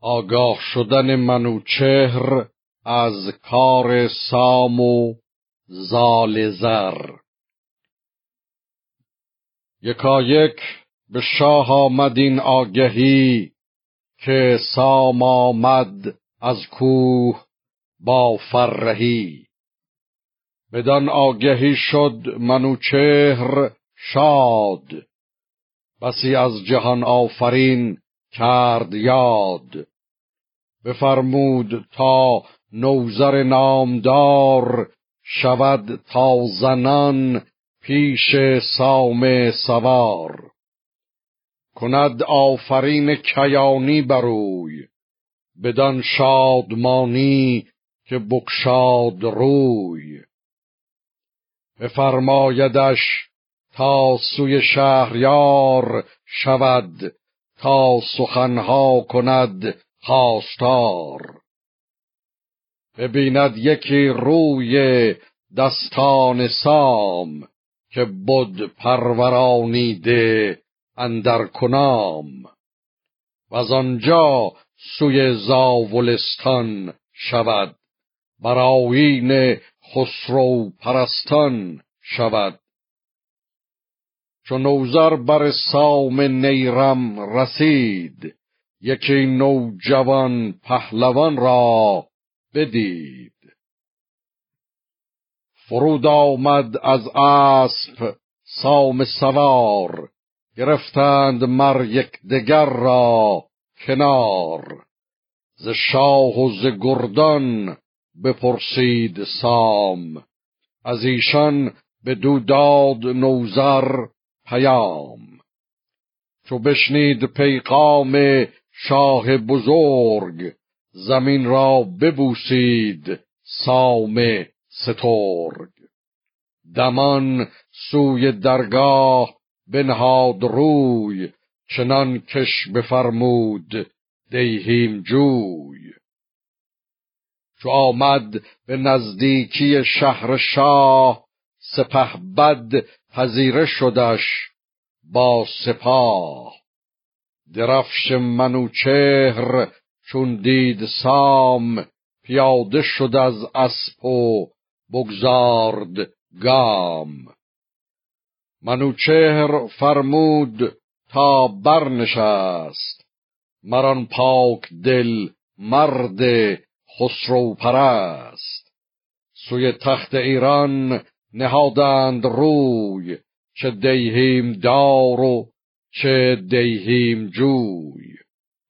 آگاه شدن منوچهر از کار سام و زال زر. یکایک به شاه آمد این آگهی که سام آمد از کوه با فرهی. بدان آگهی شد منوچهر شاد. بسی از جهان آفرین کرد یاد. بفرمود تا نوزر نامدار شود تا زنان پیش سام سوار. کند آفرین کیانی بروی بدان شادمانی که بکشاد روی. بفرمایدش تا سوی شهریار شود تا سخنها کند خواستار. ببیند یکی روی دستان سام که بود پرورانیده اندر کنام. و از آنجا سوی زاولستان شود براوین خسرو پرستان شود. چون نوزر بر سام نیرم رسید. یکی نوجوان پهلوان را بدید. فرود آمد از اسب سام سوار. گرفتند مر یکدیگر را کنار. ز شاه و ز گردان بپرسید سام. از ایشان به دو داد نوزر پیام. چو بشنید پیغام شاه بزرگ زمین را ببوسید سام سترگ. دمان سوی درگاه بنهاد روی چنان کش بفرمود دیهیم جوی. چو آمد به نزدیکی شهر شاه سپه بد پذیره شدش با سپاه. درفش منوچهر چون دید سام پیاده شد از اسب و بگذارد گام. منوچهر فرمود تا برنشست. مران پاک دل مرد خسرو پرست. سوی تخت ایران نهادند روی چه دیهیم دار و چه دیهیم جوی.